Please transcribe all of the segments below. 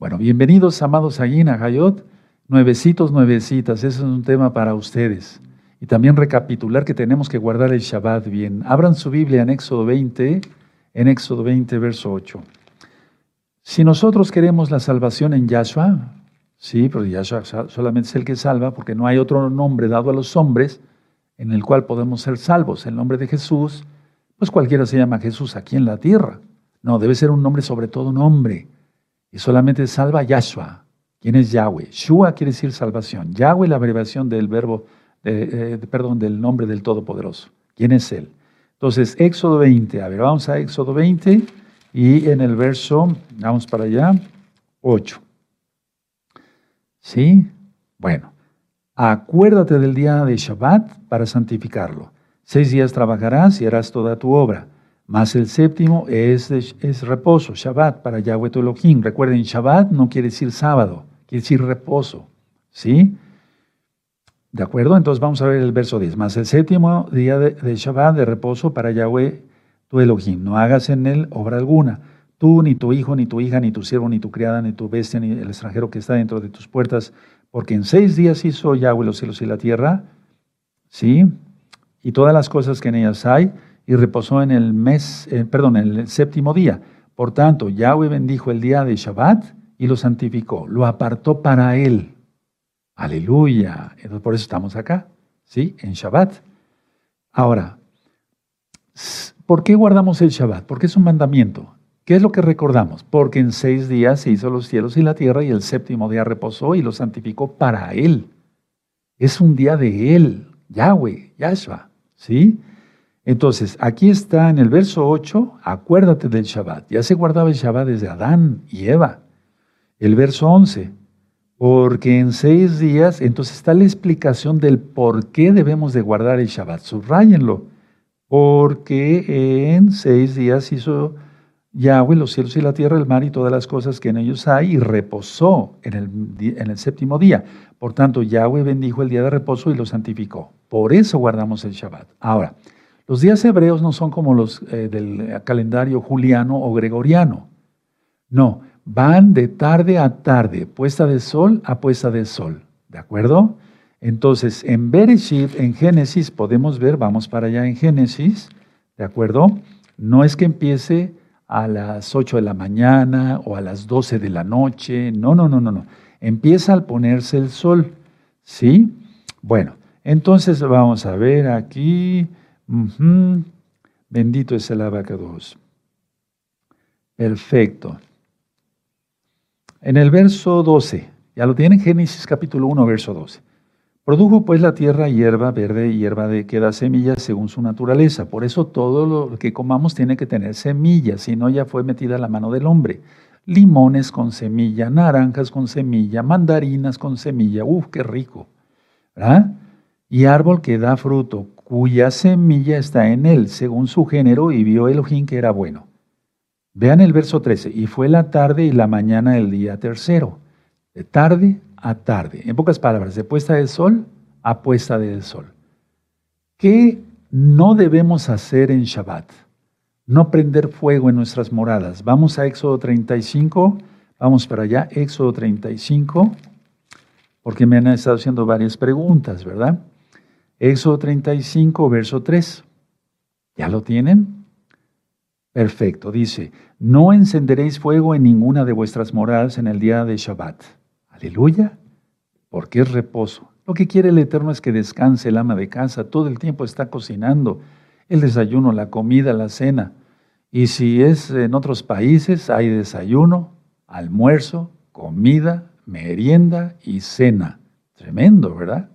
Bueno, bienvenidos, amados allí en Ajayot. Nuevecitos, nuevecitas, ese es un tema para ustedes. Y también recapitular que tenemos que guardar el Shabbat bien. Abran su Biblia en Éxodo 20, en Éxodo 20, verso 8. Si nosotros queremos la salvación en Yahshua, sí, pero Yahshua solamente es el que salva, porque no hay otro nombre dado a los hombres en el cual podemos ser salvos. El nombre de Jesús, pues cualquiera se llama Jesús aquí en la tierra. No, debe ser un nombre sobre todo un hombre y solamente salva Yahshua. ¿Quién es Yahweh? Shua quiere decir salvación. Yahweh la abreviación del verbo, eh, perdón, del nombre del Todopoderoso. ¿Quién es Él? Entonces, Éxodo 20. A ver, vamos a Éxodo 20 y en el verso, vamos para allá, 8. ¿Sí? Bueno, acuérdate del día de Shabbat para santificarlo. Seis días trabajarás y harás toda tu obra más el séptimo es, es reposo, Shabbat, para Yahweh tu Elohim. Recuerden, Shabbat no quiere decir sábado, quiere decir reposo. ¿Sí? ¿De acuerdo? Entonces vamos a ver el verso 10. Más el séptimo día de, Shabbat, de reposo para Yahweh tu Elohim. No hagas en él obra alguna. Tú, ni tu hijo, ni tu hija, ni tu siervo, ni tu criada, ni tu bestia, ni el extranjero que está dentro de tus puertas. Porque en seis días hizo Yahweh los cielos y la tierra. ¿Sí? Y todas las cosas que en ellas hay y reposó en el mes, eh, perdón, en el séptimo día. Por tanto, Yahweh bendijo el día de Shabbat y lo santificó, lo apartó para él. Aleluya. Entonces, por eso estamos acá, ¿sí? En Shabbat. Ahora, ¿por qué guardamos el Shabbat? Porque es un mandamiento. ¿Qué es lo que recordamos? Porque en seis días se hizo los cielos y la tierra y el séptimo día reposó y lo santificó para él. Es un día de él, Yahweh, Yahshua, ¿sí? Entonces, aquí está en el verso 8, acuérdate del Shabbat. Ya se guardaba el Shabbat desde Adán y Eva. El verso 11, porque en seis días, entonces está la explicación del por qué debemos de guardar el Shabbat. Subrayenlo. Porque en seis días hizo Yahweh los cielos y la tierra, el mar y todas las cosas que en ellos hay, y reposó en el, en el séptimo día. Por tanto, Yahweh bendijo el día de reposo y lo santificó. Por eso guardamos el Shabbat. Ahora, los días hebreos no son como los eh, del calendario juliano o gregoriano. No, van de tarde a tarde, puesta de sol a puesta de sol. ¿De acuerdo? Entonces, en Bereshit, en Génesis, podemos ver, vamos para allá en Génesis, ¿de acuerdo? No es que empiece a las 8 de la mañana o a las 12 de la noche, no, no, no, no, no. Empieza al ponerse el sol, ¿sí? Bueno, entonces vamos a ver aquí, Bendito es el abacados. Perfecto. En el verso 12, ya lo tienen, Génesis capítulo 1, verso 12. Produjo pues la tierra hierba verde y hierba de que da semillas según su naturaleza. Por eso todo lo que comamos tiene que tener semillas, si no ya fue metida la mano del hombre. Limones con semilla, naranjas con semilla, mandarinas con semilla. Uf, qué rico. ¿verdad? Y árbol que da fruto, cuya semilla está en él, según su género, y vio Elohim que era bueno. Vean el verso 13, y fue la tarde y la mañana del día tercero, de tarde a tarde. En pocas palabras, de puesta del sol a puesta del sol. ¿Qué no debemos hacer en Shabbat? No prender fuego en nuestras moradas. Vamos a Éxodo 35, vamos para allá, Éxodo 35, porque me han estado haciendo varias preguntas, ¿verdad? Éxodo 35, verso 3. ¿Ya lo tienen? Perfecto. Dice, no encenderéis fuego en ninguna de vuestras moradas en el día de Shabbat. Aleluya. Porque es reposo. Lo que quiere el Eterno es que descanse el ama de casa. Todo el tiempo está cocinando el desayuno, la comida, la cena. Y si es en otros países, hay desayuno, almuerzo, comida, merienda y cena. Tremendo, ¿verdad?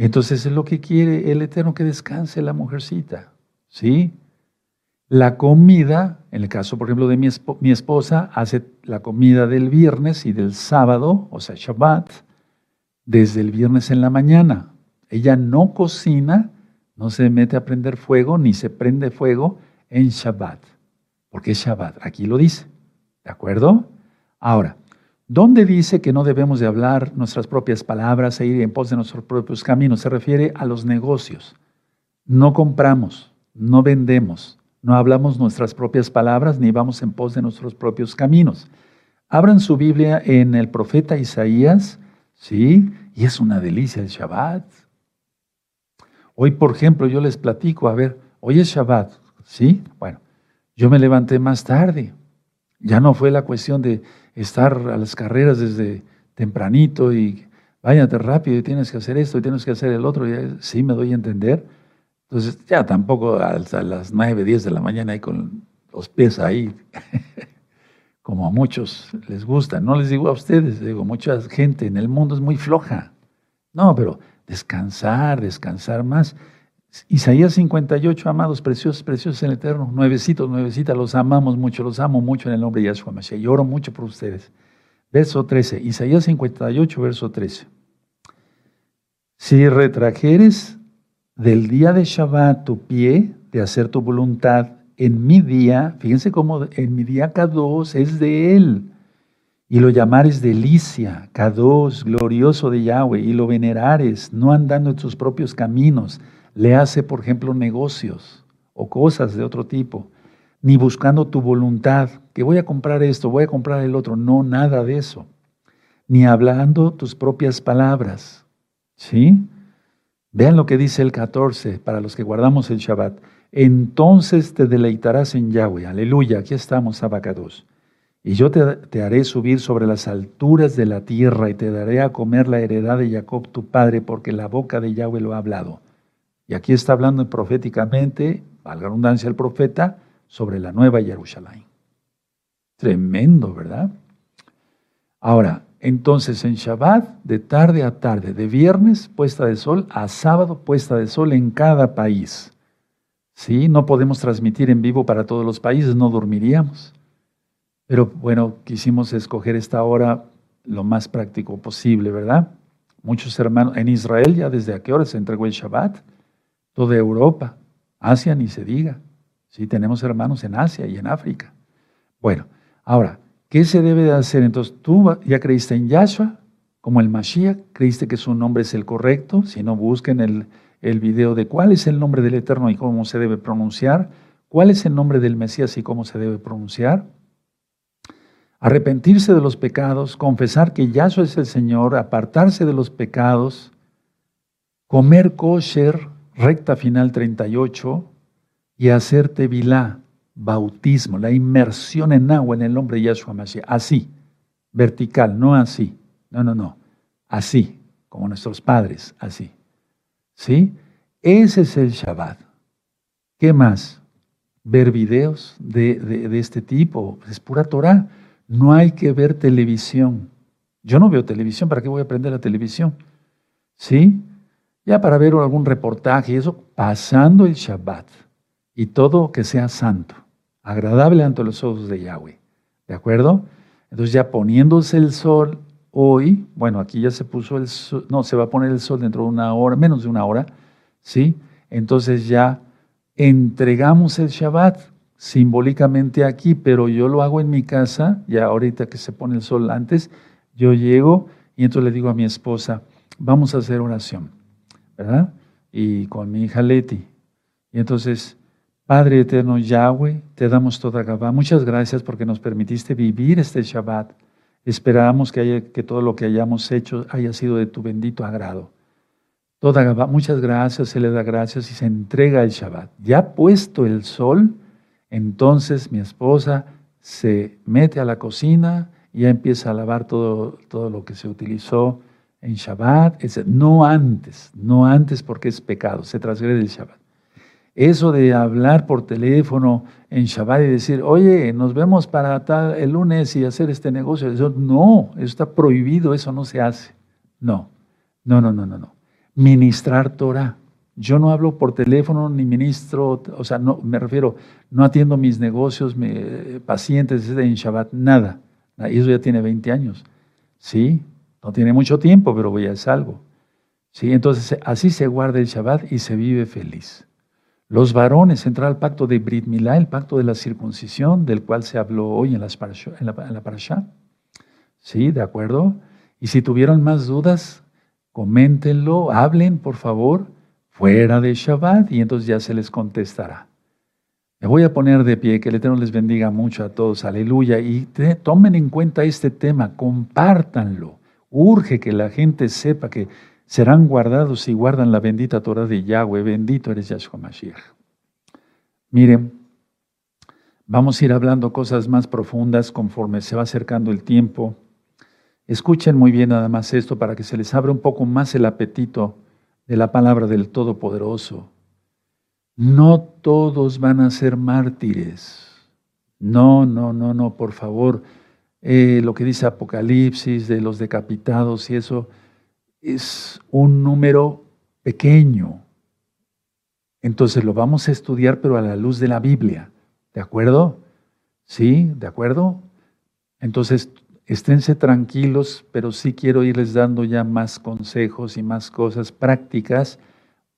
Entonces es lo que quiere el Eterno que descanse la mujercita. ¿Sí? La comida, en el caso, por ejemplo, de mi, mi, esposa, hace la comida del viernes y del sábado, o sea, Shabbat, desde el viernes en la mañana. Ella no cocina, no se mete a prender fuego, ni se prende fuego en Shabbat, porque es Shabbat. Aquí lo dice. ¿De acuerdo? Ahora, ¿Dónde dice que no debemos de hablar nuestras propias palabras e ir en pos de nuestros propios caminos? Se refiere a los negocios. No compramos, no vendemos, no hablamos nuestras propias palabras ni vamos en pos de nuestros propios caminos. Abran su Biblia en el profeta Isaías, ¿sí? Y es una delicia el Shabbat. Hoy, por ejemplo, yo les platico, a ver, hoy es Shabbat, ¿sí? Bueno, yo me levanté más tarde. Ya no fue la cuestión de estar a las carreras desde tempranito y váyate rápido y tienes que hacer esto y tienes que hacer el otro. Y sí, me doy a entender. Entonces, ya tampoco a las 9, 10 de la mañana ahí con los pies ahí, como a muchos les gusta. No les digo a ustedes, digo, mucha gente en el mundo es muy floja. No, pero descansar, descansar más. Isaías 58, amados, preciosos, preciosos en el Eterno, nuevecitos, nuevecitas, los amamos mucho, los amo mucho en el nombre de Yahshua Mashiach y oro mucho por ustedes. Verso 13, Isaías 58, verso 13. Si retrajeres del día de Shabbat tu pie de hacer tu voluntad en mi día, fíjense cómo en mi día Kadosh es de él, y lo llamares delicia, Kadosh, glorioso de Yahweh, y lo venerares, no andando en tus propios caminos, le hace, por ejemplo, negocios o cosas de otro tipo, ni buscando tu voluntad, que voy a comprar esto, voy a comprar el otro, no, nada de eso, ni hablando tus propias palabras, ¿sí? Vean lo que dice el 14 para los que guardamos el Shabbat. Entonces te deleitarás en Yahweh. Aleluya, aquí estamos, Abacados. Y yo te, te, haré subir sobre las alturas de la tierra y te daré a comer la heredad de Jacob tu padre, porque la boca de Yahweh lo ha hablado. Y aquí está hablando proféticamente, valga redundancia el profeta, sobre la nueva Jerusalén. Tremendo, ¿verdad? Ahora, entonces en Shabbat, de tarde a tarde, de viernes puesta de sol a sábado puesta de sol en cada país. ¿Sí? No podemos transmitir en vivo para todos los países, no dormiríamos. Pero bueno, quisimos escoger esta hora lo más práctico posible, ¿verdad? Muchos hermanos, en Israel ya desde a qué hora se entregó el Shabbat, toda Europa, Asia ni se diga. Sí, tenemos hermanos en Asia y en África. Bueno, ahora, ¿qué se debe de hacer? Entonces, tú ya creíste en Yahshua, como el Mashiach, creíste que su nombre es el correcto, si no busquen el, el video de cuál es el nombre del Eterno y cómo se debe pronunciar, cuál es el nombre del Mesías y cómo se debe pronunciar. Arrepentirse de los pecados, confesar que Yahshua es el Señor, apartarse de los pecados, comer kosher, recta final 38, y hacer tevilá, bautismo, la inmersión en agua en el nombre de Yahshua Mashiach. Así, vertical, no así. No, no, no. Así, como nuestros padres, así. ¿Sí? Ese es el Shabbat. ¿Qué más? Ver videos de, de este tipo. Es pura Torah. No hay que ver televisión. Yo no veo televisión, ¿para qué voy a aprender la televisión? ¿Sí? Ya para ver algún reportaje y eso, pasando el Shabbat y todo que sea santo, agradable ante los ojos de Yahweh. ¿De acuerdo? Entonces ya poniéndose el sol hoy, bueno, aquí ya se puso el sol, no, se va a poner el sol dentro de una hora, menos de una hora, ¿sí? Entonces ya entregamos el Shabbat simbólicamente aquí, pero yo lo hago en mi casa, ya ahorita que se pone el sol antes, yo llego y entonces le digo a mi esposa, vamos a hacer oración. Y con mi hija Leti. Y entonces, Padre eterno Yahweh, te damos toda Gabá. Muchas gracias porque nos permitiste vivir este Shabbat. Esperamos que, haya, que todo lo que hayamos hecho haya sido de tu bendito agrado. Toda Gabá, muchas gracias, se le da gracias y se entrega el Shabbat. Ya puesto el sol, entonces mi esposa se mete a la cocina y ya empieza a lavar todo, todo lo que se utilizó en Shabbat, no antes, no antes porque es pecado, se transgrede el Shabbat. Eso de hablar por teléfono en Shabbat y decir, oye, nos vemos para tal el lunes y hacer este negocio, eso, no, eso está prohibido, eso no se hace. No, no, no, no, no, no. Ministrar Torah. Yo no hablo por teléfono ni ministro, o sea, no, me refiero, no atiendo mis negocios, pacientes en Shabbat, nada. Eso ya tiene 20 años. ¿Sí? No tiene mucho tiempo, pero ya es algo. ¿Sí? Entonces, así se guarda el Shabbat y se vive feliz. Los varones entrar al pacto de Brit Milá, el pacto de la circuncisión, del cual se habló hoy en, la, en la parashá. ¿Sí? ¿De acuerdo? Y si tuvieron más dudas, coméntenlo, hablen, por favor, fuera de Shabbat, y entonces ya se les contestará. Me voy a poner de pie, que el Eterno les bendiga mucho a todos, aleluya. Y tomen en cuenta este tema, compártanlo. Urge que la gente sepa que serán guardados si guardan la bendita Torah de Yahweh. Bendito eres Yahshua Mashiach. Miren, vamos a ir hablando cosas más profundas conforme se va acercando el tiempo. Escuchen muy bien nada más esto para que se les abra un poco más el apetito de la palabra del Todopoderoso. No todos van a ser mártires. No, no, no, no, por favor. Eh, lo que dice Apocalipsis de los decapitados y eso es un número pequeño. Entonces lo vamos a estudiar, pero a la luz de la Biblia. ¿De acuerdo? ¿Sí? ¿De acuerdo? Entonces, esténse tranquilos, pero sí quiero irles dando ya más consejos y más cosas prácticas.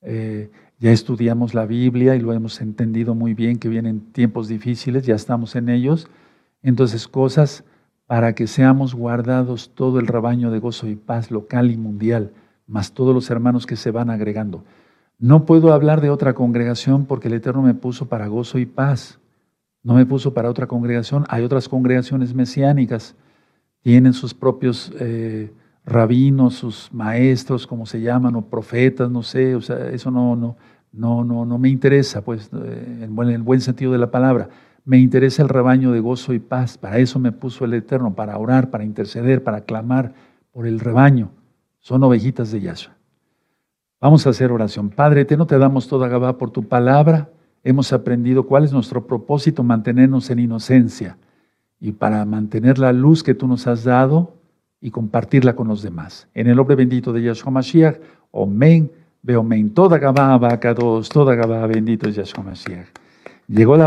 Eh, ya estudiamos la Biblia y lo hemos entendido muy bien, que vienen tiempos difíciles, ya estamos en ellos. Entonces, cosas para que seamos guardados todo el rebaño de gozo y paz local y mundial, más todos los hermanos que se van agregando. No puedo hablar de otra congregación porque el Eterno me puso para gozo y paz. No me puso para otra congregación. Hay otras congregaciones mesiánicas. Tienen sus propios eh, rabinos, sus maestros, como se llaman, o profetas, no sé. O sea, eso no, no, no, no, no me interesa, pues, eh, en el buen sentido de la palabra. Me interesa el rebaño de gozo y paz. Para eso me puso el Eterno, para orar, para interceder, para clamar por el rebaño. Son ovejitas de Yahshua. Vamos a hacer oración. Padre, te no te damos toda Gabá por tu palabra. Hemos aprendido cuál es nuestro propósito, mantenernos en inocencia. Y para mantener la luz que tú nos has dado y compartirla con los demás. En el nombre bendito de Yahshua Mashiach, Omen, Beomen, toda Gabá, dos, toda Gabá, bendito es Yahshua Mashiach. Llegó la